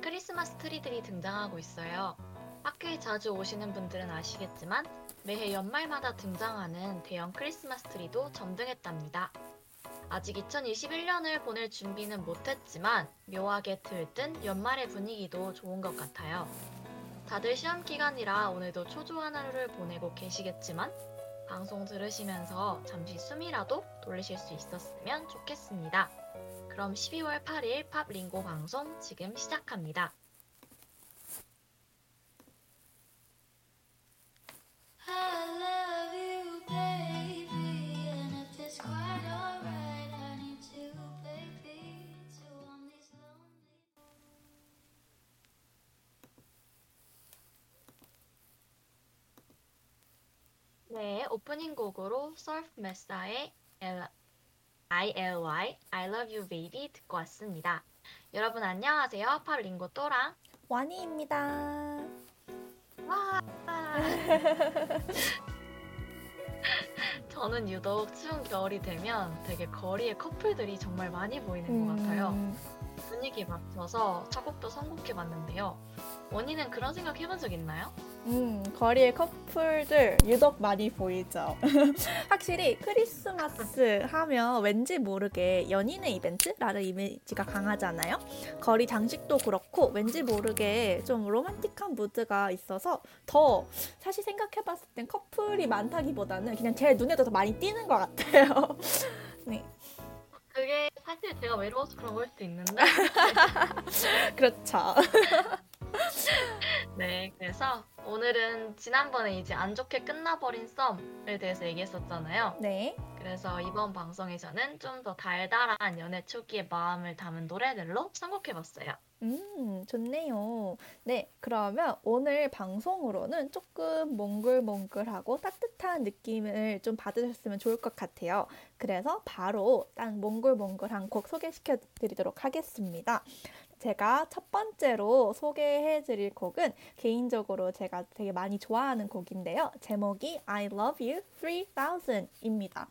크리스마스 트리들이 등장하고 있어요. 학교에 자주 오시는 분들은 아시겠지만 매해 연말마다 등장하는 대형 크리스마스 트리도 점등했답니다. 아직 2021년을 보낼 준비는 못했지만 묘하게 들뜬 연말의 분위기도 좋은 것 같아요. 다들 시험 기간이라 오늘도 초조한 하루를 보내고 계시겠지만 방송 들으시면서 잠시 숨이라도 돌리실 수 있었으면 좋겠습니다. 그럼 12월 8일 팝링고 방송 지금 시작합니다. 네, 오프닝 곡으로 메사의 L- ILY I Love You Baby 듣고 왔습니다. 여러분 안녕하세요. 팝링고 또랑 와니입니다. 와. 저는 유독 추운 겨울이 되면 되게 거리에 커플들이 정말 많이 보이는 것 같아요. 음, 분위기 맞춰서 차곡도 선곡해 봤는데요. 원희는 그런 생각 해본 적 있나요? 음, 거리의 커플들 유독 많이 보이죠. 확실히 크리스마스 하면 왠지 모르게 연인의 이벤트라는 이미지가 강하잖아요. 거리 장식도 그렇고 왠지 모르게 좀 로man틱한 무드가 있어서 더 사실 생각해봤을 땐 커플이 많다기보다는 그냥 제 눈에도 더 많이 띄는 것 같아요. 네, 그게 사실 제가 외로워서 그런 걸 수도 있는데 그렇죠. 네, 그래서 오늘은 지난번에 이제 안 좋게 끝나버린 썸에 대해서 얘기했었잖아요. 네. 그래서 이번 방송에서는 좀 더 달달한 연애 초기의 마음을 담은 노래들로 선곡해봤어요. 음, 좋네요. 네, 그러면 오늘 방송으로는 조금 몽글몽글하고 따뜻한 느낌을 좀 받으셨으면 좋을 것 같아요. 그래서 바로 딱 몽글몽글한 곡 소개시켜 드리도록 하겠습니다. 제가 첫 번째로 소개해 드릴 곡은 개인적으로 제가 되게 많이 좋아하는 곡인데요. 제목이 I Love You 3000입니다.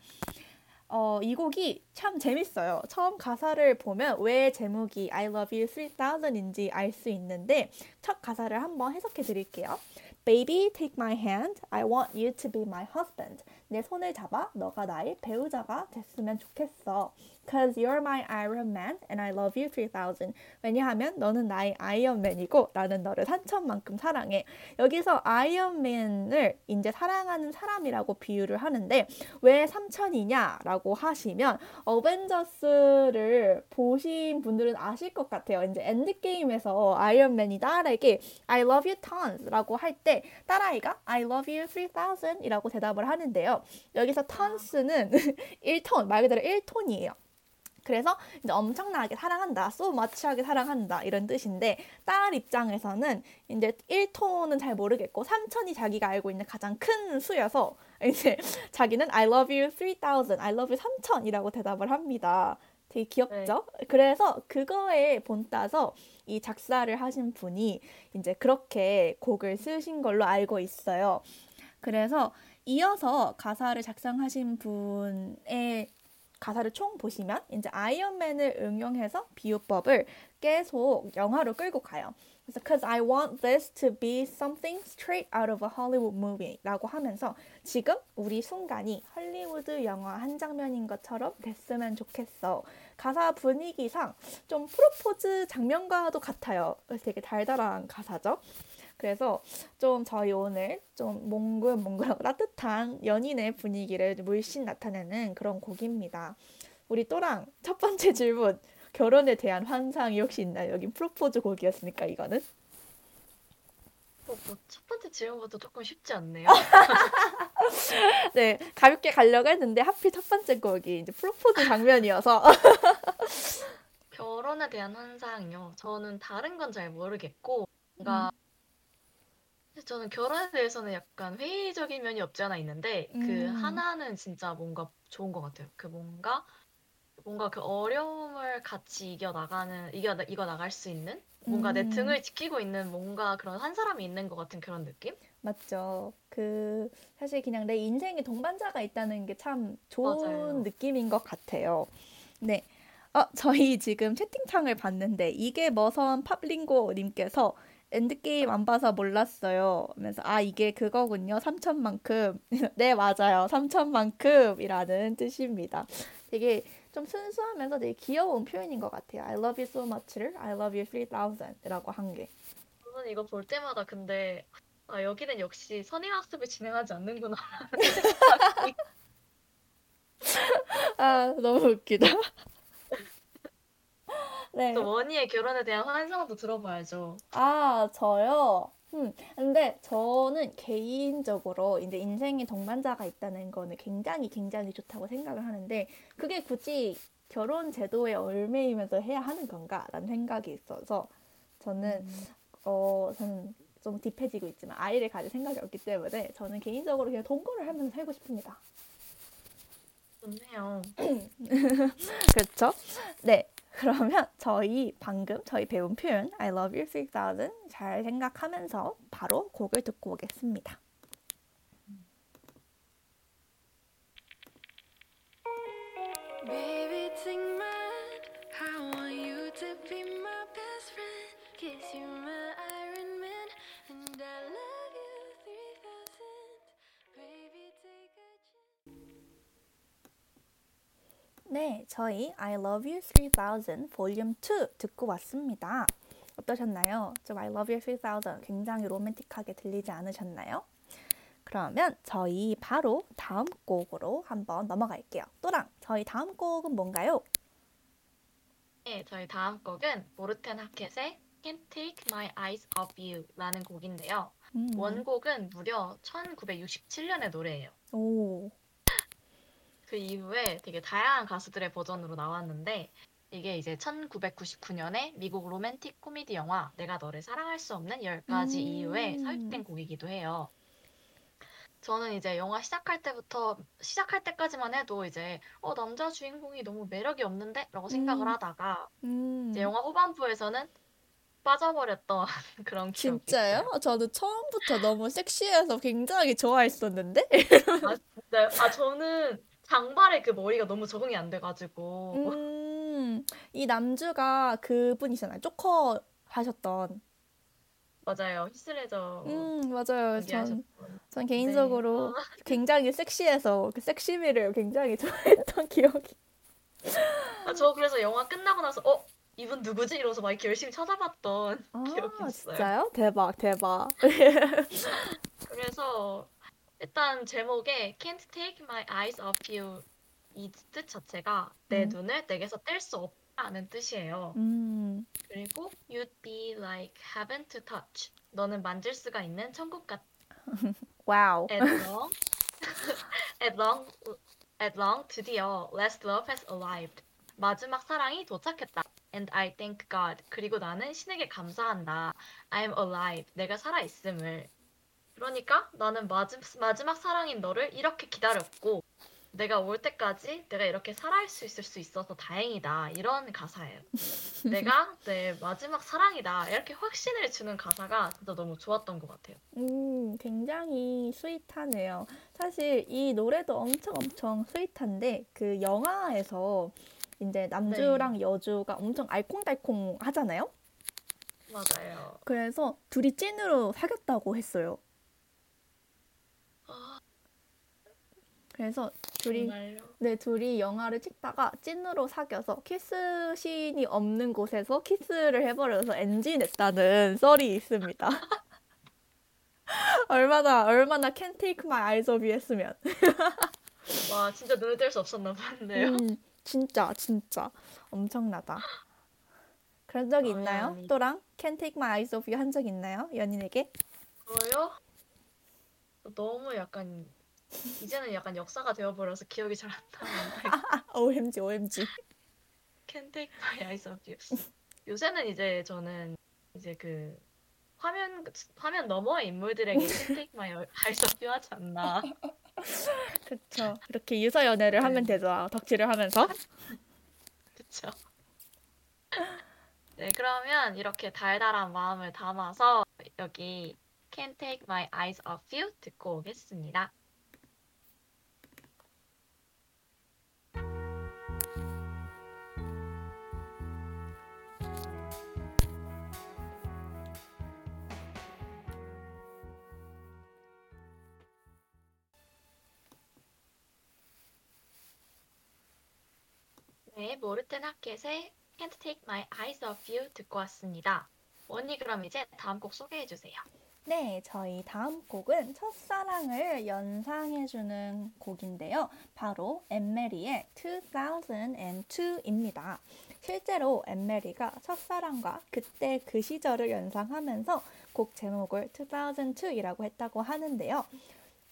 어, 이 곡이 참 재밌어요. 처음 가사를 보면 왜 제목이 I love you 3000인지 알 수 있는데 첫 가사를 한번 해석해 드릴게요. Baby, take my hand. I want you to be my husband. 내 손을 잡아. 너가 나의 배우자가 됐으면 좋겠어. Cause you're my Iron Man and I love you 3000. 왜냐하면 너는 나의 아이언맨이고 나는 너를 3000만큼 사랑해. 여기서 아이언맨을 이제 사랑하는 사람이라고 비유를 하는데 왜 3000이냐라고 하시면 어벤져스를 보신 분들은 아실 것 같아요. 이제 엔드게임에서 아이언맨이 딸에게 I love you tons라고 할 때 딸아이가 I love you 3000이라고 대답을 하는데요. 여기서 tons는 1톤, 말 그대로 1톤이에요. 그래서 이제 엄청나게 사랑한다, so much하게 사랑한다 이런 뜻인데 딸 입장에서는 이제 1톤은 잘 모르겠고 3천이 자기가 알고 있는 가장 큰 수여서 이제 자기는 I love you 3000, I love you 3000이라고 대답을 합니다. 되게 귀엽죠? 그래서 그거에 본따서 이 작사를 하신 분이 이제 그렇게 곡을 쓰신 걸로 알고 있어요. 그래서 이어서 가사를 작성하신 분의 가사를 총 보시면 이제 아이언맨을 응용해서 비유법을 계속 영화로 끌고 가요. 그래서 Cause I want this to be something straight out of a Hollywood movie라고 하면서 지금 우리 순간이 헐리우드 영화 한 장면인 것처럼 됐으면 좋겠어. 가사 분위기상 좀 프로포즈 장면과도 같아요. 그래서 되게 달달한 가사죠. 그래서 좀 저희 오늘 좀 몽글몽글하고 따뜻한 연인의 분위기를 물씬 나타내는 그런 곡입니다. 우리 또랑 첫 번째 질문. 결혼에 대한 환상이 혹시 있나요? 여기 프로포즈 곡이었으니까 이거는. 어, 뭐 첫 번째 질문부터 조금 쉽지 않네요. 네, 가볍게 가려고 했는데 하필 첫 번째 곡이 이제 프로포즈 장면이어서 결혼에 대한 환상이요. 저는 다른 건 잘 모르겠고 뭔가 사실 저는 결혼에 대해서는 약간 회의적인 면이 없지 않아 있는데 그 음. 하나는 진짜 뭔가 좋은 것 같아요. 그 뭔가 뭔가 그 어려움을 같이 이겨 나가는 이겨 이겨 나갈 수 있는 뭔가 내 음. 등을 지키고 있는 뭔가 그런 한 사람이 있는 것 같은 그런 느낌? 맞죠. 그 사실 그냥 내 인생에 동반자가 있다는 게 참 좋은 맞아요. 느낌인 것 같아요. 네. 어, 저희 지금 채팅창을 봤는데 이게 머선 팝링고 님께서 엔드게임 안 봐서 몰랐어요. 하면서 아 이게 그거군요. 3천만큼. 네 맞아요. 3천만큼이라는 뜻입니다. 되게 좀 순수하면서 되게 귀여운 표현인 것 같아요. I love you so much를 I love you 3000이라고 한 게. 저는 이거 볼 때마다 근데 아, 여기는 역시 선행 학습을 진행하지 않는구나. 아 너무 웃기다. 네. 또 원희의 결혼에 대한 환상도 들어봐야죠. 아, 저요? 음, 근데 저는 개인적으로 이제 인생에 동반자가 있다는 거는 굉장히 굉장히 좋다고 생각을 하는데 그게 굳이 결혼 제도에 얽매이면서 해야 하는 건가라는 생각이 있어서 저는 어 저는 좀 딥해지고 있지만 아이를 가질 생각이 없기 때문에 저는 개인적으로 그냥 동거를 하면서 살고 싶습니다. 좋네요. 그렇죠? 네. 그러면 저희 방금 저희 배운 표현 I love you 3000 잘 생각하면서 바로 곡을 듣고 오겠습니다. Baby, my Iron 네, 저희 I love you 3000 볼륨 2 듣고 왔습니다. 어떠셨나요? 좀 I love you 3000 굉장히 로맨틱하게 들리지 않으셨나요? 그러면 저희 바로 다음 곡으로 한번 넘어갈게요. 또랑 저희 다음 곡은 뭔가요? 네, 저희 다음 곡은 모르텐 하켓의 Can't Take My Eyes Off You 라는 곡인데요. 음, 원곡은 무려 1967년의 노래예요. 오, 그 이후에 되게 다양한 가수들의 버전으로 나왔는데 이게 이제 1999년에 미국 로맨틱 코미디 영화 내가 너를 사랑할 수 없는 10가지 음. 이유에 삽입된 곡이기도 해요. 저는 이제 영화 시작할 때부터 시작할 때까지만 해도 이제 어 남자 주인공이 너무 매력이 없는데? 라고 생각을 음. 하다가 음, 이제 영화 후반부에서는 빠져버렸던 그런 기억이 진짜요? 있어요. 저도 처음부터 너무 섹시해서 굉장히 좋아했었는데? 네, 아 저는 장발에 그 머리가 너무 적응이 안 돼가지고 음, 이 남주가 그분이잖아요. 조커 하셨던. 맞아요 히스레저 음, 맞아요. 전, 전 개인적으로 네. 굉장히 섹시해서 그 섹시미를 굉장히 좋아했던 기억이. 아, 저 그래서 영화 끝나고 나서 어 이분 누구지 이러면서 막 이렇게 열심히 찾아봤던 기억이 아, 있어요. 진짜요? 대박, 대박. 그래서 일단 제목에 Can't Take My Eyes Off You 이 뜻 자체가 내 음. 눈을 네게서 뗄 수 없다는 뜻이에요. 음, 그리고 You'd be like heaven to touch. 너는 만질 수가 있는 천국 같. Wow. At long, at long, at long, 드디어 last love has arrived. 마지막 사랑이 도착했다. And I thank God. 그리고 나는 신에게 감사한다. I'm alive. 내가 살아 있음을. 그러니까 나는 마지, 마지막 사랑인 너를 이렇게 기다렸고 내가 올 때까지 내가 이렇게 살아갈 수 있을 수 있어서 다행이다. 이런 가사예요. 내가 내 마지막 사랑이다. 이렇게 확신을 주는 가사가 진짜 너무 좋았던 것 같아요. 음, 굉장히 sweet하네요. 사실 이 노래도 엄청 엄청 sweet한데 그 영화에서 이제 남주랑 여주가 엄청 알콩달콩 하잖아요. 맞아요. 그래서 둘이 찐으로 사귀었다고 했어요. 아, 그래서 둘이 정말요? 네, 둘이 영화를 찍다가 찐으로 사귀어서 키스 씬이 없는 곳에서 키스를 해버려서 NG 냈다는 썰이 있습니다. 얼마나 얼마나 Can't Take My Eyes Off You 했으면. 와, 진짜 눈을 뗄 수 없었나 봤네요. 음, 진짜 진짜 엄청나다. 그런 적이 아, 있나요? 연이. 또랑 Can't Take My Eyes Off You 한 적 있나요? 연인에게? 저요? 너무 약간 이제는 약간 역사가 되어버려서 기억이 잘 안 나는데 OMG OMG. Can't take my eyes off you. 요새는 이제 저는 이제 그 화면 화면 너머의 인물들에게 Can't take my eyes off you 하지 않나. 그쵸. 이렇게 유서 연애를 하면 네. 되죠. 덕질을 하면서. 그쵸? 네, 그러면 이렇게 달달한 마음을 담아서 여기 Can't take my eyes off you 듣고 오겠습니다. 네, 모르텐 하켓의 Can't Take My Eyes Off You 듣고 왔습니다. 원니 그럼 이제 다음 곡 소개해 주세요. 네, 저희 다음 곡은 첫사랑을 연상해주는 곡인데요. 바로 엠메리의 2002입니다. 실제로 엠메리가 첫사랑과 그때 그 시절을 연상하면서 곡 제목을 2002이라고 했다고 하는데요.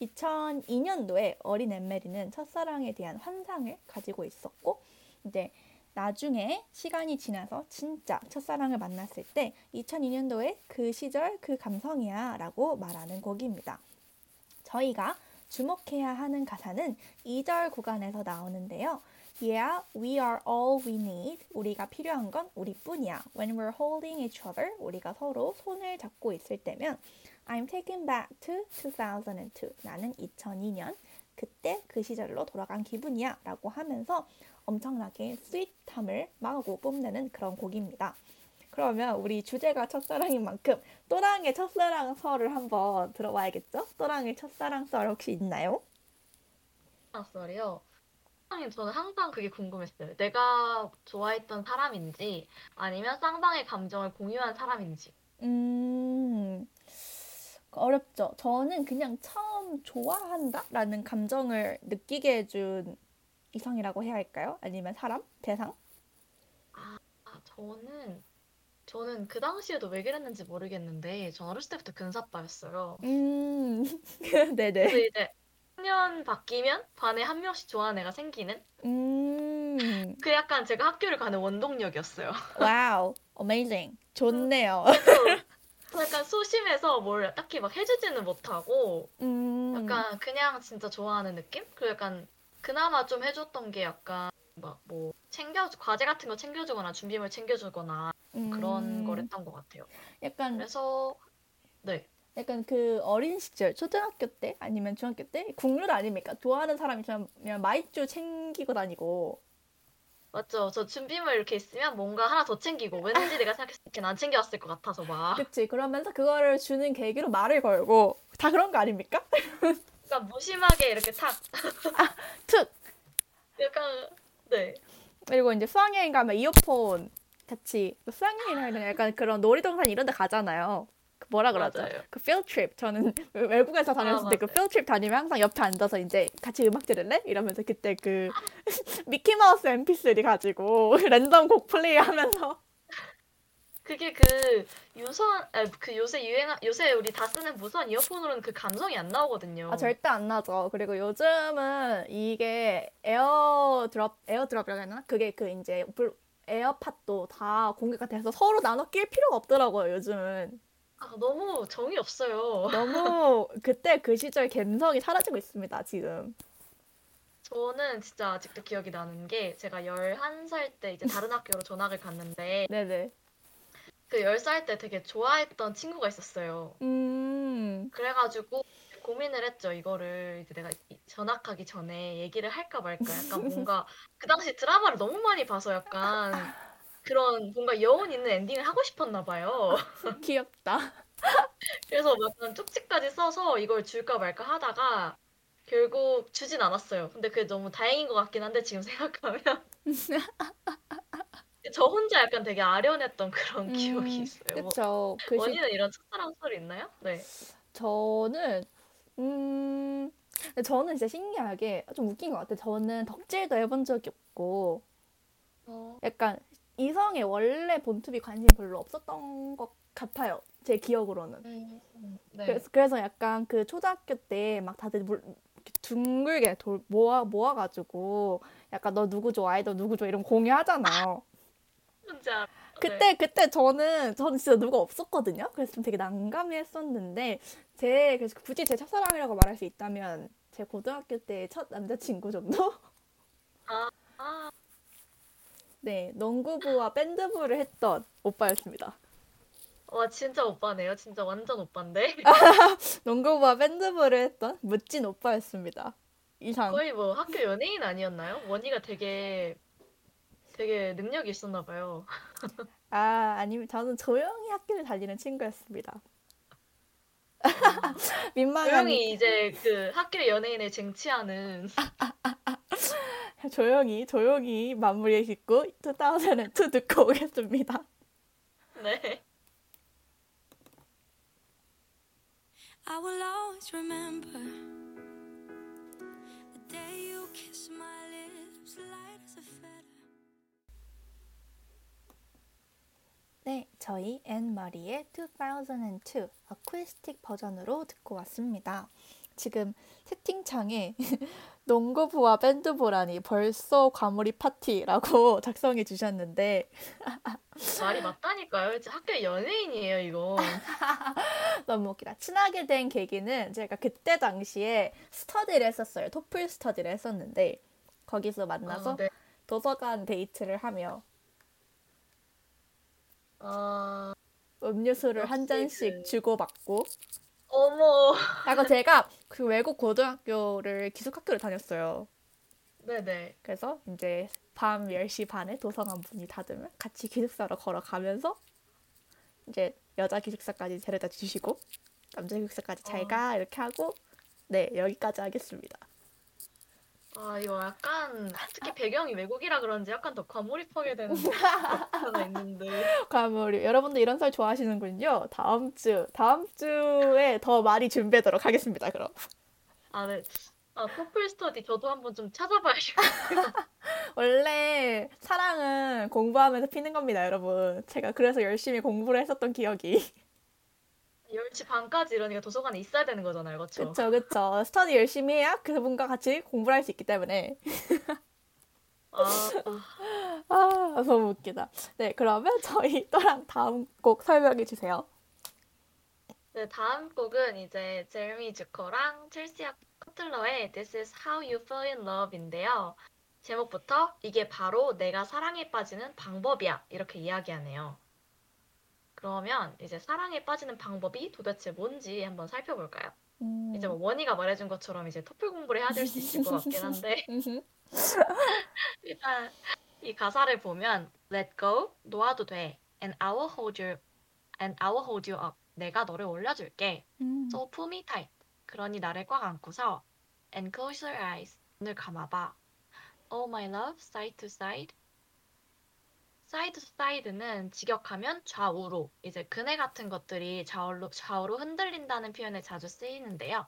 2002년도에 어린 엠메리는 첫사랑에 대한 환상을 가지고 있었고, 이제 나중에 시간이 지나서 진짜 첫사랑을 만났을 때 2002년도에 그 시절 그 감성이야 라고 말하는 곡입니다. 저희가 주목해야 하는 가사는 2절 구간에서 나오는데요. Yeah, we are all we need. 우리가 필요한 건 우리뿐이야. When we're holding each other, 우리가 서로 손을 잡고 있을 때면 I'm taken back to 2002. 나는 2002년 그때 그 시절로 돌아간 기분이야 라고 하면서 엄청나게 스윗함을 마구 뽐내는 그런 곡입니다. 그러면 우리 주제가 첫사랑인 만큼 또랑의 첫사랑 설을 한번 들어봐야겠죠? 또랑의 첫사랑 설 혹시 있나요? 썰이요. 쌍방님 저는 항상 그게 궁금했어요. 내가 좋아했던 사람인지 아니면 쌍방의 감정을 공유한 사람인지. 음, 어렵죠. 저는 그냥 처음 좋아한다라는 감정을 느끼게 해준 이성이라고 해야 할까요? 아니면 사람? 대상? 아, 저는 저는 그 당시에도 왜 그랬는지 모르겠는데 전 어렸을 때부터 근사빠였어요. 음, 그래서 네네. 이제 학년 바뀌면 반에 한 명씩 좋아하는 애가 생기는 음, 그 약간 제가 학교를 가는 원동력이었어요. 와우, amazing. 좋네요. 약간 소심해서 뭘 딱히 막 해주지는 못하고 음, 약간 그냥 진짜 좋아하는 느낌? 그리고 약간 그나마 좀 해줬던 게 약간 막 뭐 챙겨 과제 같은 거 챙겨주거나 준비물 챙겨주거나 그런 음, 걸 했던 것 같아요. 약간 그래서 네 약간 그 어린 시절 초등학교 때 아니면 중학교 때 국룰 아닙니까? 좋아하는 사람 있으면 그냥 마이쮸 챙기고 다니고 맞죠. 저 준비물 이렇게 있으면 뭔가 하나 더 챙기고 왠지 내가 생각했을 때안 챙겨왔을 것 같아서 막 그치 그러면서 그거를 주는 계기로 말을 걸고 다 그런 거 아닙니까? 약간 무심하게 이렇게 탁 툭 약간 네 그리고 이제 수학여행 가면 이어폰 같이 수학여행이나 약간 그런 놀이동산 이런 데 가잖아요. 그 뭐라 그러죠? 맞아요. 그 field trip 저는 외국에서 다녔을 아, 때그 field trip 다니면 항상 옆에 앉아서 이제 같이 음악 들을래? 이러면서 그때 그 미키마우스 mp3 가지고 랜덤 곡 플레이하면서 그게 그 유선 아, 그 요새 유행 요새 우리 다 쓰는 무선 이어폰으로는 그 감성이 안 나오거든요. 아 절대 안 나죠. 그리고 요즘은 이게 에어드롭 에어드롭이라고 되나? 그게 그 이제 블- 에어팟도 다 공개가 돼서 서로 나눠 낄 필요가 없더라고요. 요즘은 아, 너무 정이 없어요. 너무 그때 그 시절 감성이 사라지고 있습니다. 지금. 저는 진짜 아직도 기억이 나는 게 제가 11살 때 이제 다른 학교로 전학을 갔는데 네네. 그 10살 때 되게 좋아했던 친구가 있었어요. 음. 그래가지고 고민을 했죠. 이거를 이제 내가 이- 전학하기 전에 얘기를 할까 말까. 약간 뭔가 그 당시 드라마를 너무 많이 봐서 약간 그런 뭔가 여운 있는 엔딩을 하고 싶었나 봐요. 귀엽다. 그래서 막 약간 쪽지까지 써서 이걸 줄까 말까 하다가 결국 주진 않았어요. 근데 그게 너무 다행인 것 같긴 한데 지금 생각하면 저 혼자 약간 되게 아련했던 그런 음, 기억이 있어요. 뭐, 그쵸. 그 시, 원희는 이런 첫사랑 소리 있나요? 네. 저는 음. 근데 저는 진짜 신기하게 좀 웃긴 것 같아요. 저는 덕질도 해본 적이 없고 어, 약간 이성에 원래 본투비 관심이 별로 없었던 것 같아요. 제 기억으로는. 음, 음, 네. 그래서, 그래서 약간 그 초등학교 때 막 다들 물, 둥글게 돌, 모아, 모아가지고 약간 너 누구 좋아해? 너 누구 좋아해? 이런 거 공유하잖아요. 뭔지 알아. 그때, 그때 저는, 저는 진짜 누가 없었거든요. 그래서 좀 되게 난감해 했었는데, 제, 그래서 굳이 제 첫사랑이라고 말할 수 있다면, 제 고등학교 때 첫 남자친구 정도? 아, 네, 농구부와 밴드부를 했던 오빠였습니다. 와 진짜 오빠네요. 진짜 완전 오빠인데. 농구부와 밴드부를 했던 멋진 오빠였습니다. 이상. 거의 뭐 학교 연예인 아니었나요? 원희가 되게 되게 능력이 있었나 봐요. 아, 아니면 저는 조용히 학교를 다니는 친구였습니다. 민망한 조용히 이제 그 학교 연예인을 쟁취하는 조용히 조용히 마무리해 짓고 2002 듣고 오겠습니다. 네. 저희 앤마리의 2002 어쿠스틱 버전으로 듣고 왔습니다. 지금 채팅창에 농구부와 밴드부라니 벌써 과몰입 파티라고 작성해 주셨는데 말이 맞다니까요. 학교 연예인이에요, 이거. 너무 웃기다. 친하게 된 계기는 제가 그때 당시에 스터디를 했었어요. 토플 스터디를 했었는데 거기서 만나서 아, 네. 도서관 데이트를 하며 아, 음료수를 한 잔씩 그- 주고받고 어머. 약간 제가 그 외국 고등학교를 기숙학교를 다녔어요. 네네. 그래서 이제 밤 10시 반에 도서관 문이 닫으면 같이 기숙사로 걸어가면서 이제 여자 기숙사까지 데려다 주시고 남자 기숙사까지 잘 어. 가 이렇게 하고 네 여기까지 하겠습니다. 아, 이거 약간, 특히 배경이 외국이라 그런지 약간 더 과몰입하게 되는 게 하나 있는데. 과몰입 여러분들 이런 썰 좋아하시는군요. 다음 주 다음 주에 더 많이 준비하도록 하겠습니다. 그럼 아, 네. 아, 토플 스터디 저도 한번 좀 찾아봐야겠어요. 원래 사랑은 공부하면서 피는 겁니다, 여러분. 제가 그래서 열심히 공부를 했었던 기억이 10시 반까지 이러니까 도서관에 있어야 되는 거잖아요, 그쵸? 그쵸 그쵸 스터디 열심히 해야 그분과 같이 공부를 할 수 있기 때문에 아, 아, 아 너무 웃기다. 네 그러면 저희 또랑 다음 곡 설명해 주세요. 네, 다음 곡은 이제 제르미 주커랑 첼시아 커틀러의 This is how you fall in love인데요. 제목부터 이게 바로 내가 사랑에 빠지는 방법이야. 이렇게 이야기하네요. 그러면 이제 사랑에 빠지는 방법이 도대체 뭔지 한번 살펴볼까요? 음. 이제 뭐 원희가 말해준 것처럼 이제 토플 공부를 해야 될 수 있을 것 같긴 한데. 일단 이 가사를 보면 Let go, 놓아도 돼. And I will hold you, and I will hold you up. 내가 너를 올려줄게. 음. So pull me tight. 그러니 나를 꽉 안고서 And close your eyes. 눈을 감아봐. Oh my love, side to side. To side는 직역하면 좌우로. 이제 그네 같은 것들이 좌우로, 좌우로 흔들린다는 표현에 자주 쓰이는데요.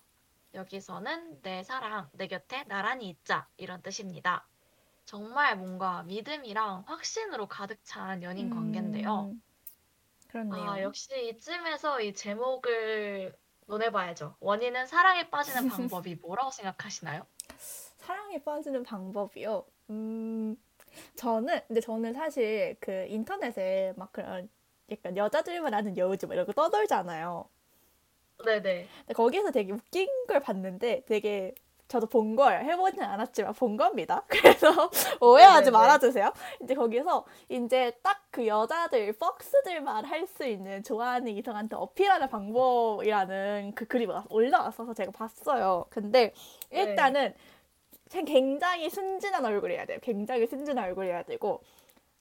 여기서는 내 사랑, 내 곁에 나란히 있자. 이런 뜻입니다. 정말 뭔가 믿음이랑 확신으로 가득 찬 연인 관계인데요. 음. 그렇네요. 아, 역시 이쯤에서 이 제목을 논해봐야죠. 원인은 사랑에 빠지는 방법이 뭐라고 생각하시나요? 사랑에 빠지는 방법이요. 음, 저는, 근데 저는 사실 그 인터넷에 막 그런 약간 여자들만 아는 여우지 뭐 이런 거 떠돌잖아요. 네네. 근데 거기서 되게 웃긴 걸 봤는데 되게 저도 본 거예요. 해보진 않았지만 본 겁니다. 그래서 오해하지 네네네. 말아주세요. 이제 거기서 이제 딱 그 여자들, 퍽스들만 할 수 있는 좋아하는 이성한테 어필하는 방법이라는 그 글이 막 올라왔어서 제가 봤어요. 근데 네. 일단은 굉장히 순진한 얼굴이어야 돼요. 굉장히 순진한 얼굴이어야 되고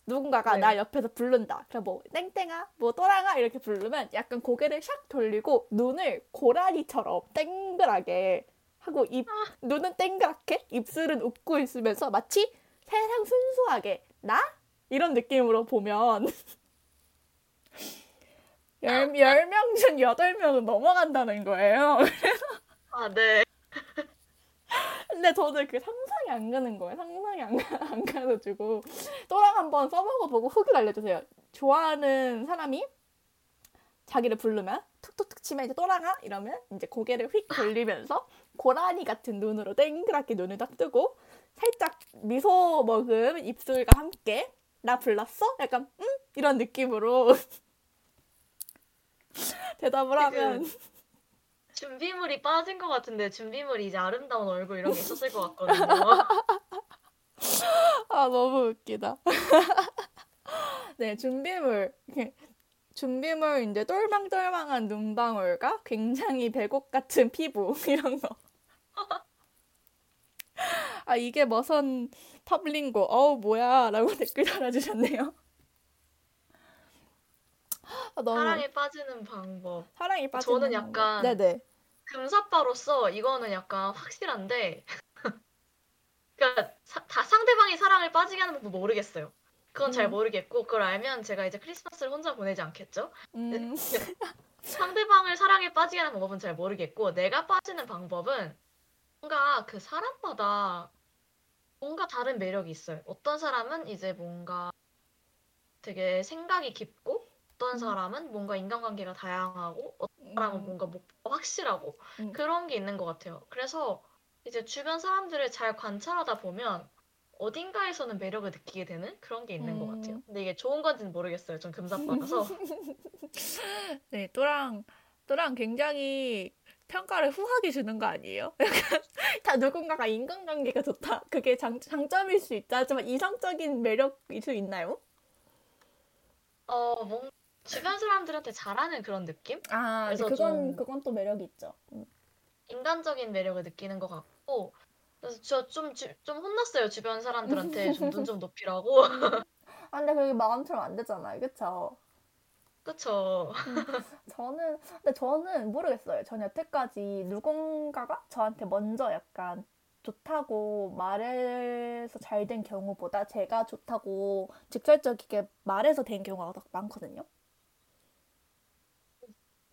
누군가가 네. 날 옆에서 부른다. 그럼 뭐 땡땡아, 뭐 또랑아 이렇게 부르면 약간 고개를 샥 돌리고 눈을 고라니처럼 땡글하게 하고 입 눈은 땡그랗게 입술은 웃고 있으면서 마치 세상 순수하게 나 이런 느낌으로 보면 열, 열명중 여덟 명은 넘어간다는 거예요. 아, 네. 근데 저는 그 상상이 안 가는 거예요. 상상이 안, 가, 안 가가지고 또랑 한번 써먹어보고 후기를 알려주세요. 좋아하는 사람이 자기를 부르면 툭툭툭 치면 이제 또랑아 이러면 이제 고개를 휙 돌리면서 고라니 같은 눈으로 땡그랗게 눈을 딱 뜨고 살짝 미소 머금 입술과 함께 나 불렀어? 약간 응? 이런 느낌으로 대답을 하면 준비물이 빠진 것 같은데 준비물이 이제 아름다운 얼굴 이런 게 있었을 것 같거든요. 아 너무 웃기다. 네 준비물 준비물 이제 똘망똘망한 눈방울과 굉장히 배곡 같은 피부 이런 거. 아 이게 머선 팝링고 어우 뭐야라고 댓글 달아주셨네요. 아, 너무 사랑에 빠지는 방법. 사랑이 빠지는 저는 방법. 약간 네네 금사빠로서 이거는 약간 확실한데 그러니까 사- 다 상대방이 사랑을 빠지게 하는 방법 모르겠어요. 그건 잘 음. 모르겠고 그걸 알면 제가 이제 크리스마스를 혼자 보내지 않겠죠? 음, 상대방을 사랑에 빠지게 하는 방법은 잘 모르겠고 내가 빠지는 방법은 뭔가 그 사람마다 뭔가 다른 매력이 있어요. 어떤 사람은 이제 뭔가 되게 생각이 깊고 어떤 음. 사람은 뭔가 인간관계가 다양하고 어떤 사람은 음, 뭔가 목표가 확실하고 음. 그런 게 있는 것 같아요. 그래서 이제 주변 사람들을 잘 관찰하다 보면 어딘가에서는 매력을 느끼게 되는 그런 게 있는 것 같아요. 음. 근데 이게 좋은 건지는 모르겠어요. 전 금사빠라서. 네, 또랑 또랑 굉장히 평가를 후하게 주는 거 아니에요? 약간 다 누군가가 인간관계가 좋다. 그게 장, 장점일 수 있다. 하지만 이성적인 매력이 수 있나요? 어, 뭔 주변 사람들한테 잘하는 그런 느낌? 아, 그래서 그건 좀- 그건 또 매력이 있죠. 음. 인간적인 매력을 느끼는 것 같고 그래서 저 좀 좀 혼났어요 주변 사람들한테 좀 눈 좀 높이라고 아, 근데 그게 마음처럼 안 되잖아요. 그쵸? 그쵸 저는, 근데 저는 모르겠어요. 전 여태까지 누군가가 저한테 먼저 약간 좋다고 말해서 잘 된 경우보다 제가 좋다고 직설적이게 말해서 된 경우가 더 많거든요.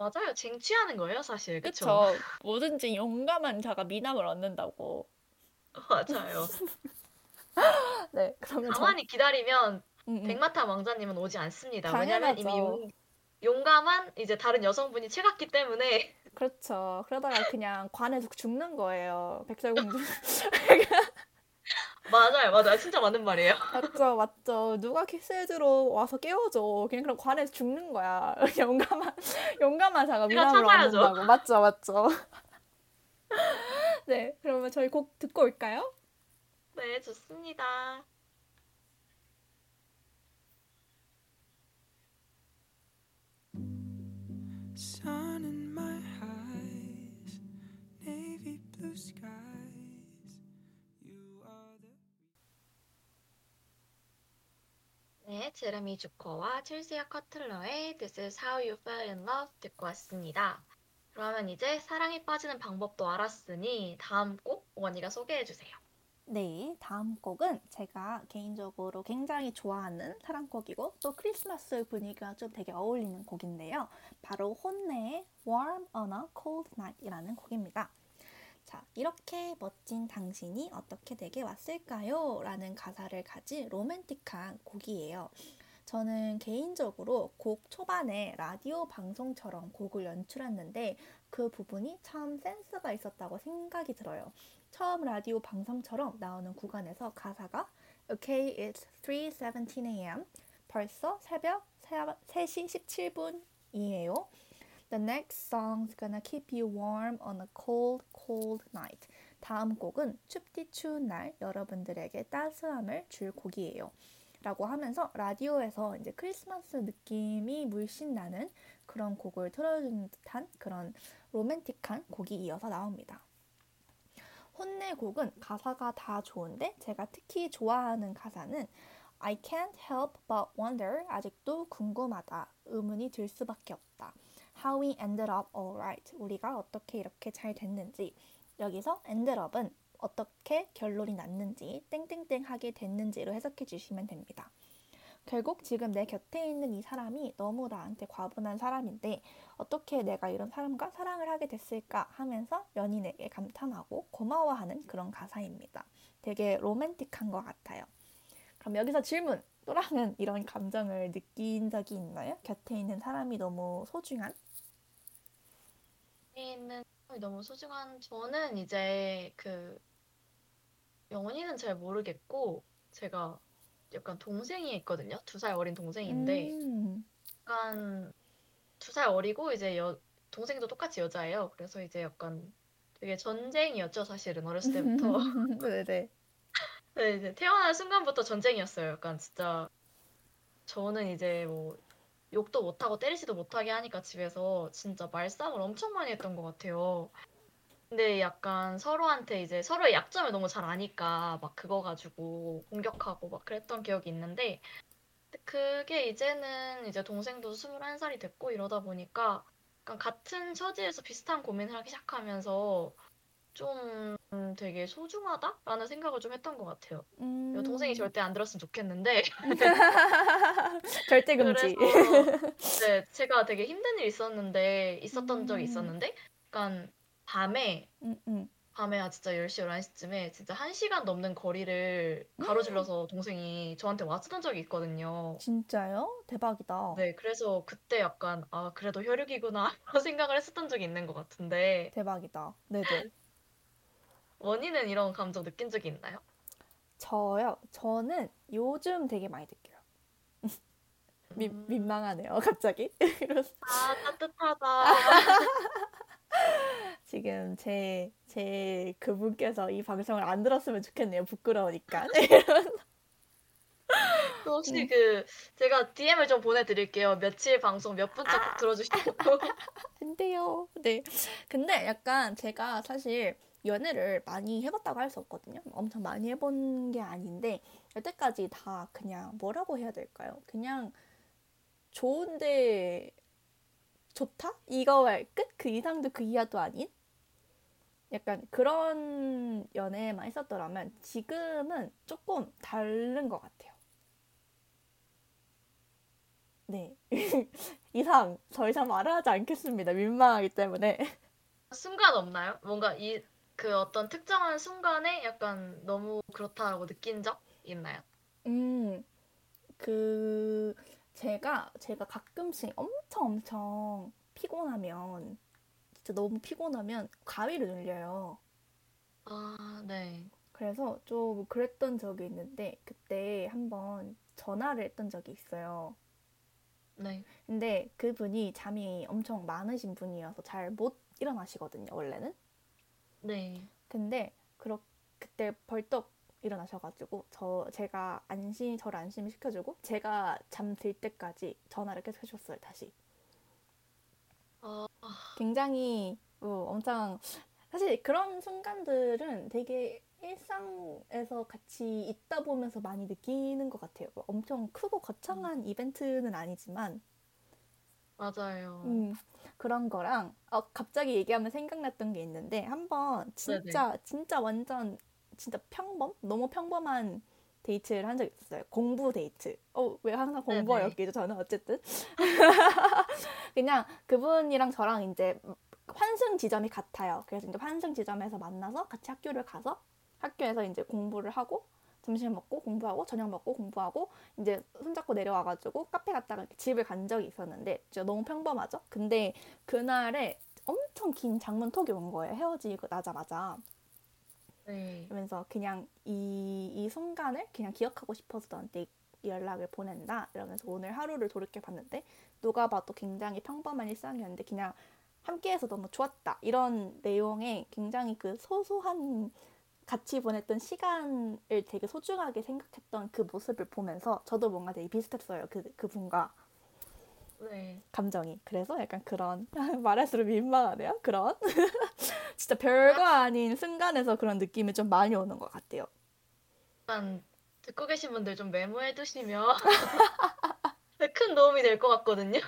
맞아요 쟁취하는 거예요 사실 그쵸 그쵸. 뭐든지 용감한 자가 미남을 얻는다고. 맞아요 네, 그러면 저, 가만히 기다리면 음, 음. 백마탄 왕자님은 오지 않습니다 왜냐면 이미 당연하죠. 용, 용감한 이제 다른 여성분이 채갔기 때문에 그렇죠. 그러다가 그냥 관에서 죽는 거예요. 백설공주. 맞아요 맞아요 진짜 맞는 말이에요 맞죠, 맞죠. 누가 키스해주러 와서 깨워줘. 그냥 그럼 관에서 죽는 거야. 용감한, 용감한 자가 찾아야죠. 얻는다고. 맞죠, 맞죠. 네, 그러면 저희 곡 듣고 올까요? 네 좋습니다 Sun in my eyes, navy blue skies. 네 제레미 주커와 첼시아 커틀러의 This is how you fell in love 듣고 왔습니다 그러면 이제 사랑에 빠지는 방법도 알았으니 다음 곡 원희가 소개해 주세요 네, 다음 곡은 제가 개인적으로 굉장히 좋아하는 사랑곡이고 또 크리스마스 분위기가 좀 되게 어울리는 곡인데요. 바로 혼내의 Warm on a Cold Night이라는 곡입니다. 자, 이렇게 멋진 당신이 어떻게 내게 왔을까요? 라는 가사를 가진 로맨틱한 곡이에요. 저는 개인적으로 곡 초반에 라디오 방송처럼 곡을 연출했는데 그 부분이 참 센스가 있었다고 생각이 들어요. 처음 라디오 방송처럼 나오는 구간에서 가사가 Okay, it's 3:17 a.m. 벌써 새벽 3시 17분이에요. The next song's gonna keep you warm on a cold, cold night. 다음 곡은 춥디 추운 날 여러분들에게 따스함을 줄 곡이에요. 라고 하면서 라디오에서 이제 크리스마스 느낌이 물씬 나는 그런 곡을 틀어주는 듯한 그런 로맨틱한 곡이 이어서 나옵니다. 혼내 곡은 가사가 다 좋은데 제가 특히 좋아하는 가사는 I can't help but wonder 아직도 궁금하다 의문이 들 수밖에 없다 How we ended up alright 우리가 어떻게 이렇게 잘 됐는지 여기서 ended up은 어떻게 결론이 났는지 땡땡땡 하게 됐는지로 해석해 주시면 됩니다. 결국 지금 내 곁에 있는 이 사람이 너무 나한테 과분한 사람인데 어떻게 내가 이런 사람과 사랑을 하게 됐을까 하면서 연인에게 감탄하고 고마워하는 그런 가사입니다. 되게 로맨틱한 것 같아요. 그럼 여기서 질문. 또랑은 이런 감정을 느낀 적이 있나요? 곁에 있는 사람이 너무 소중한? 있는 사람이 너무 소중한 저는 이제 그 영원히는 잘 모르겠고 제가 약간 동생이 있거든요. 두 살 어린 동생인데 음, 약간 두 살 어리고 이제 여 동생도 똑같이 여자예요. 그래서 이제 약간 되게 전쟁이었죠, 사실은 어렸을 때부터. 네네. 네, 이제 태어난 순간부터 전쟁이었어요. 약간 진짜 저는 이제 뭐 욕도 못하고 때리지도 못하게 하니까 집에서 진짜 말싸움을 엄청 많이 했던 것 같아요. 근데 약간 서로한테 이제 서로의 약점을 너무 잘 아니까 막 그거 가지고 공격하고 막 그랬던 기억이 있는데 그게 이제는 이제 동생도 21살이 됐고 이러다 보니까 약간 같은 처지에서 비슷한 고민을 하기 시작하면서 좀 되게 소중하다라는 생각을 좀 했던 것 같아요. 음, 동생이 절대 안 들었으면 좋겠는데 절대 금지. 그래서 네, 제가 되게 힘든 일이 있었는데 있었던 적이 음. 있었는데 약간 밤에 음, 음. 밤에 아 진짜 10시 11시쯤에 진짜 1시간 넘는 거리를 음. 가로질러서 동생이 저한테 왔었던 적이 있거든요. 진짜요? 대박이다. 네, 그래서 그때 약간 아 그래도 혈육이구나 생각을 했었던 적이 있는 것 같은데 대박이다. 네네. 원희는 이런 감정 느낀 적이 있나요? 저요. 저는 요즘 되게 많이 느껴요. 미, 음. 민망하네요. 갑자기. 이런 아 따뜻하다. 지금 제, 제 그분께서 이 방송을 안 들었으면 좋겠네요. 부끄러우니까. 또 혹시 음. 그 제가 DM을 좀 보내드릴게요. 며칠 방송 몇 분째 꼭 들어주시고. 안 돼요. 네. 근데 약간 제가 사실 연애를 많이 해봤다고 할 수 없거든요. 엄청 많이 해본 게 아닌데, 여태까지 다 그냥 뭐라고 해야 될까요? 그냥 좋은데 좋다? 이거의 끝? 그 이상도 그 이하도 아닌? 약간 그런 연애만 있었더라면 지금은 조금 다른 것 같아요. 네. 이상, 더 이상 말을 하지 않겠습니다. 민망하기 때문에. 순간 없나요? 뭔가 이 그 어떤 특정한 순간에 약간 너무 그렇다라고 느낀 적 있나요? 음, 그, 제가, 제가 가끔씩 엄청 엄청 피곤하면, 진짜 너무 피곤하면 가위를 눌려요. 아, 네. 그래서 좀 그랬던 적이 있는데, 그때 한번 전화를 했던 적이 있어요. 네. 근데 그분이 잠이 엄청 많으신 분이어서 잘 못 일어나시거든요, 원래는. 네. 근데 그렇 그때 벌떡 일어나셔가지고 저 제가 안심 저를 안심을 시켜주고 제가 잠들 때까지 전화를 계속 해줬어요 다시. 어, 굉장히 어, 엄청 사실 그런 순간들은 되게 일상에서 같이 있다 보면서 많이 느끼는 것 같아요. 뭐 엄청 크고 거창한 이벤트는 아니지만 맞아요. 음, 그런 거랑 어, 갑자기 얘기하면 생각났던 게 있는데 한번 진짜 진짜 완전 진짜 평범 너무 평범한 데이트를 한 적이 있었어요. 공부 데이트. 어, 왜 항상 공부와 네네. 엮이죠? 저는 어쨌든 그냥 그분이랑 저랑 이제 환승 지점이 같아요. 그래서 이제 환승 지점에서 만나서 같이 학교를 가서 학교에서 이제 공부를 하고 점심 먹고 공부하고 저녁 먹고 공부하고 이제 손잡고 내려와가지고 카페 갔다가 집을 간 적이 있었는데 진짜 너무 평범하죠. 근데 그날에 엄청 긴 장문 톡이 온 거예요. 헤어지고 나자마자. 네. 그러면서 그냥 이, 이 순간을 그냥 기억하고 싶어서 너한테 이 연락을 보낸다. 이러면서 오늘 하루를 돌이켜 봤는데 누가 봐도 굉장히 평범한 일상이었는데 그냥 함께해서 너무 좋았다. 이런 내용의 굉장히 그 소소한 같이 보냈던 시간을 되게 소중하게 생각했던 그 모습을 보면서 저도 뭔가 되게 비슷했어요. 그, 그분과 네. 감정이. 그래서 약간 그런, 말할수록 민망하네요. 그런. 진짜 별거 아닌 순간에서 그런 느낌이 좀 많이 오는 것 같아요. 일단 듣고 계신 분들 좀 메모해 두시면 큰 도움이 될 것 같거든요.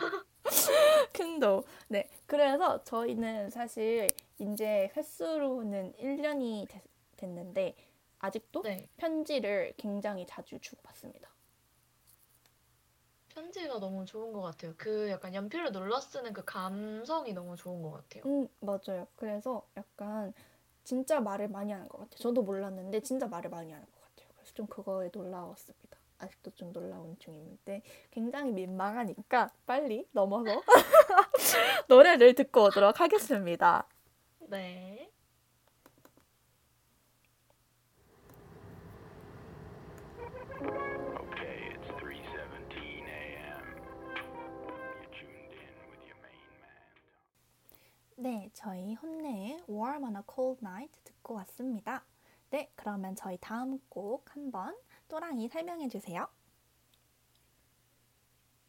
큰도. 네. 그래서 저희는 사실 이제 횟수로는 1년이 됐, 됐는데 아직도 네. 편지를 굉장히 자주 주고받습니다. 편지가 너무 좋은 것 같아요. 그 약간 연필로 눌러 쓰는 그 감성이 너무 좋은 것 같아요. 음, 맞아요. 그래서 약간 진짜 말을 많이 하는 것 같아요. 저도 몰랐는데 진짜 말을 많이 하는 것 같아요. 그래서 좀 그거에 놀라웠습니다. 아직도 좀 놀라운 중인데 굉장히 민망하니까 빨리 넘어서 노래를 듣고 오도록 하겠습니다. 네. 네, 저희 혼내의 Warm on a Cold Night 듣고 왔습니다. 네, 그러면 저희 다음 곡 한번 또랑이 설명해 주세요.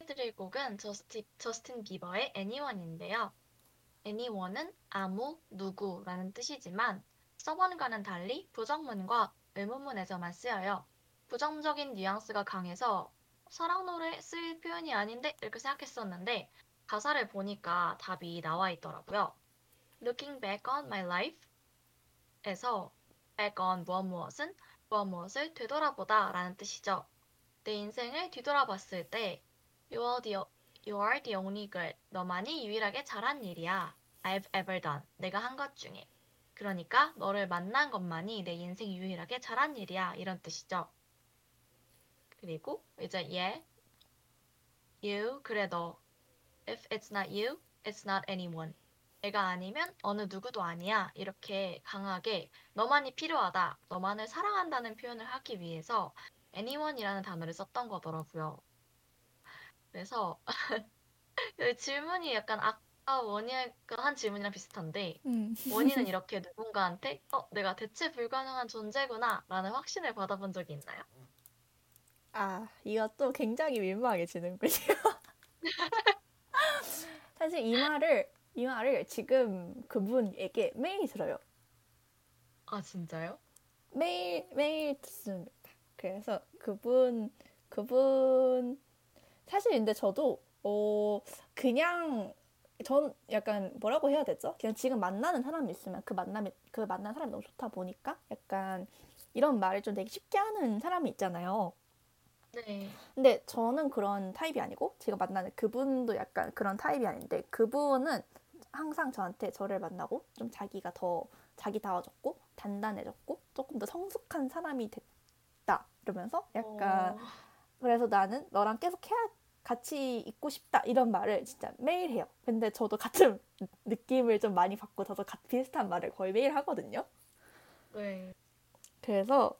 해드릴 곡은 저스티, 저스틴 비버의 Anyone인데요. Anyone은 아무, 누구라는 뜻이지만 서번과는 달리 부정문과 의문문에서만 쓰여요. 부정적인 뉘앙스가 강해서 사랑 노래 쓰일 표현이 아닌데 이렇게 생각했었는데 가사를 보니까 답이 나와 있더라고요. Looking back on my life, back에서 back on 무엇 무엇은 무엇 무엇을 되돌아보다 라는 뜻이죠. 내 인생을 뒤돌아봤을 때 you are the, you are the only girl. 너만이 유일하게 잘한 일이야. I've ever done. 내가 한 것 중에. 그러니까 너를 만난 것만이 내 인생 유일하게 잘한 일이야. 이런 뜻이죠. 그리고 이제 얘 you 그래 너 if it's not you, it's not anyone. 내가 아니면 어느 누구도 아니야. 이렇게 강하게 너만이 필요하다, 너만을 사랑한다는 표현을 하기 위해서 anyone이라는 단어를 썼던 거더라고요. 그래서 이 질문이 약간 아까 원희가 한 질문이랑 비슷한데 음. 원희는 이렇게 누군가한테 어, 내가 대체 불가능한 존재구나 라는 확신을 받아본 적이 있나요? 아, 이것도 굉장히 민망해지는군요. 사실 이 말을, 이 말을 지금 그분에게 매일 들어요. 아, 진짜요? 매일, 매일 듣습니다. 그래서 그분, 그분, 사실 근데 저도, 어, 그냥, 전 약간 뭐라고 해야 되죠? 그냥 지금 만나는 사람이 있으면 그 만남이, 그 만난 사람이 너무 좋다 보니까 약간 이런 말을 좀 되게 쉽게 하는 사람이 있잖아요. 네. 근데 저는 그런 타입이 아니고 지금 만나는 그분도 약간 그런 타입이 아닌데 그분은 항상 저한테 저를 만나고 좀 자기가 더 자기다워졌고 단단해졌고 조금 더 성숙한 사람이 됐다 이러면서 약간 어, 그래서 나는 너랑 계속 해야 같이 있고 싶다 이런 말을 진짜 매일 해요. 근데 저도 같은 느낌을 좀 많이 받고 저도 같- 비슷한 말을 거의 매일 하거든요. 네. 그래서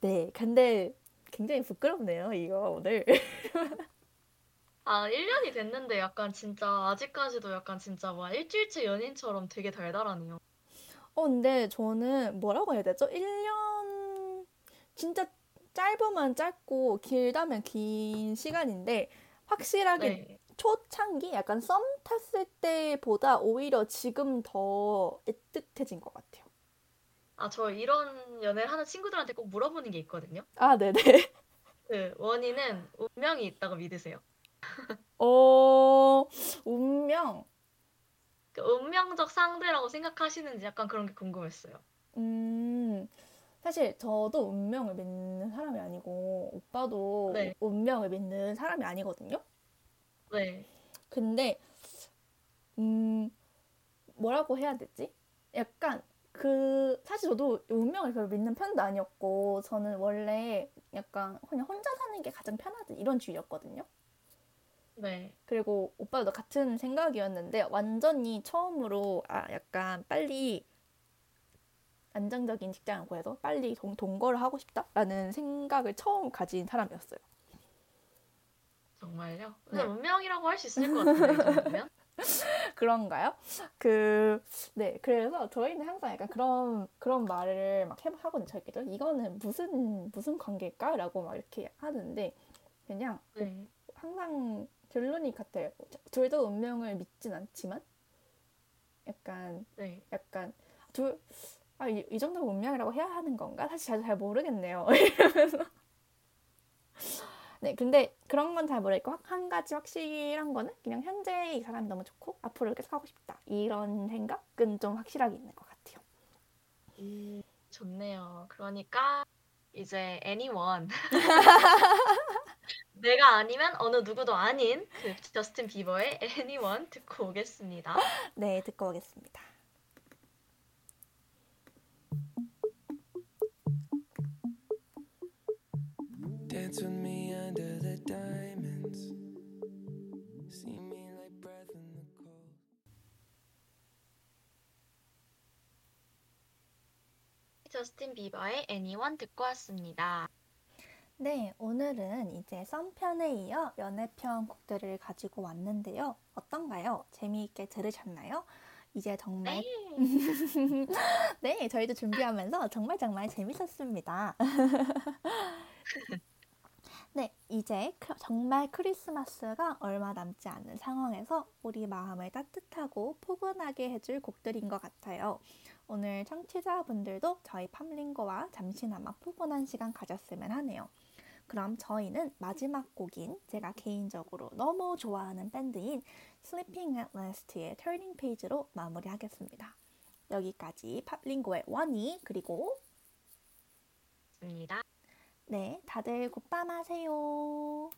네 근데 굉장히 부끄럽네요 이거 오늘. 아, 1년이 됐는데 약간 진짜 아직까지도 약간 진짜 뭐 일주일째 연인처럼 되게 달달하네요. 어, 근데 저는 뭐라고 해야 되죠? 1년, 진짜 짧으면 짧고 길다면 긴 시간인데, 확실하게 네. 초창기, 약간 썸 탔을 때보다 오히려 지금 더 애틋해진 것 같아요. 아, 저 이런 연애를 하는 친구들한테 꼭 물어보는 게 있거든요. 아, 네네. 그 원인은 운명이 있다고 믿으세요? 어, 운명. 그 운명적 상대라고 생각하시는지 약간 그런 게 궁금했어요. 음, 사실 저도 운명을 믿는 사람이 아니고, 오빠도 네. 운명을 믿는 사람이 아니거든요. 네. 근데 음 뭐라고 해야 되지? 약간 그 사실 저도 운명을 별로 믿는 편도 아니었고 저는 원래 약간 그냥 혼자 사는 게 가장 편하지 이런 주의였거든요. 네. 그리고 오빠도 같은 생각이었는데 완전히 처음으로 아 약간 빨리 안정적인 직장을 구해서 빨리 동, 동거를 하고 싶다라는 생각을 처음 가진 사람이었어요. 정말요? 네. 운명이라고 할 수 있을 것 같은데, 이 정도면? 그런가요? 그, 네. 그래서 저희는 항상 약간 그런, 그런 말을 막 해, 하거든요. 저희끼리. 이거는 무슨, 무슨 관계일까? 라고 막 이렇게 하는데, 그냥 네. 항상 결론이 같아요. 둘다 운명을 믿진 않지만, 약간, 네. 약간, 둘, 아, 이, 이 정도면 운명이라고 해야 하는 건가? 사실 잘, 잘 모르겠네요. 이러면서. 네, 근데 그런 건 잘 모르겠고, 확- 한 가지 확실한 거는 그냥 현재 이 사람이 너무 좋고, 앞으로 계속 하고 싶다. 이런 생각은 좀 확실하게 있는 것 같아요. 음, 좋네요. 그러니까 이제 anyone 내가 아니면 어느 누구도 아닌 그 저스틴 비버의 anyone 듣고 오겠습니다. 네, 듣고 오겠습니다. Dance with me 저스틴 비버의 anyone 듣고 왔습니다. 네, 오늘은 이제 썸편에 이어 연애편 곡들을 가지고 왔는데요. 어떤가요? 재미있게 들으셨나요? 이제 정말 네. 네, 저희도 준비하면서 정말 정말 재밌었습니다. 네, 이제 크- 정말 크리스마스가 얼마 남지 않은 상황에서 우리 마음을 따뜻하고 포근하게 해줄 곡들인 것 같아요. 오늘 청취자분들도 저희 팜링거와 잠시나마 포근한 시간 가졌으면 하네요. 그럼 저희는 마지막 곡인 제가 개인적으로 너무 좋아하는 밴드인 Sleeping at Last의 Turning Page로 마무리하겠습니다. 여기까지 팝링고의 원이 그리고 입니다. 네, 다들 굿밤 하세요.